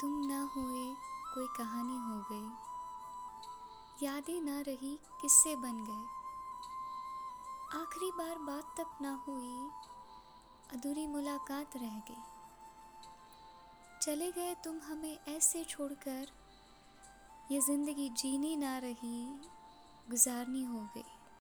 तुम ना हुए, कोई कहानी हो गई। यादें ना रही, किससे बन गए। आखिरी बार बात तक ना हुई, अधूरी मुलाकात रह गई। चले गए तुम हमें ऐसे छोड़कर, ये ज़िंदगी जीनी ना रही, गुजारनी हो गई।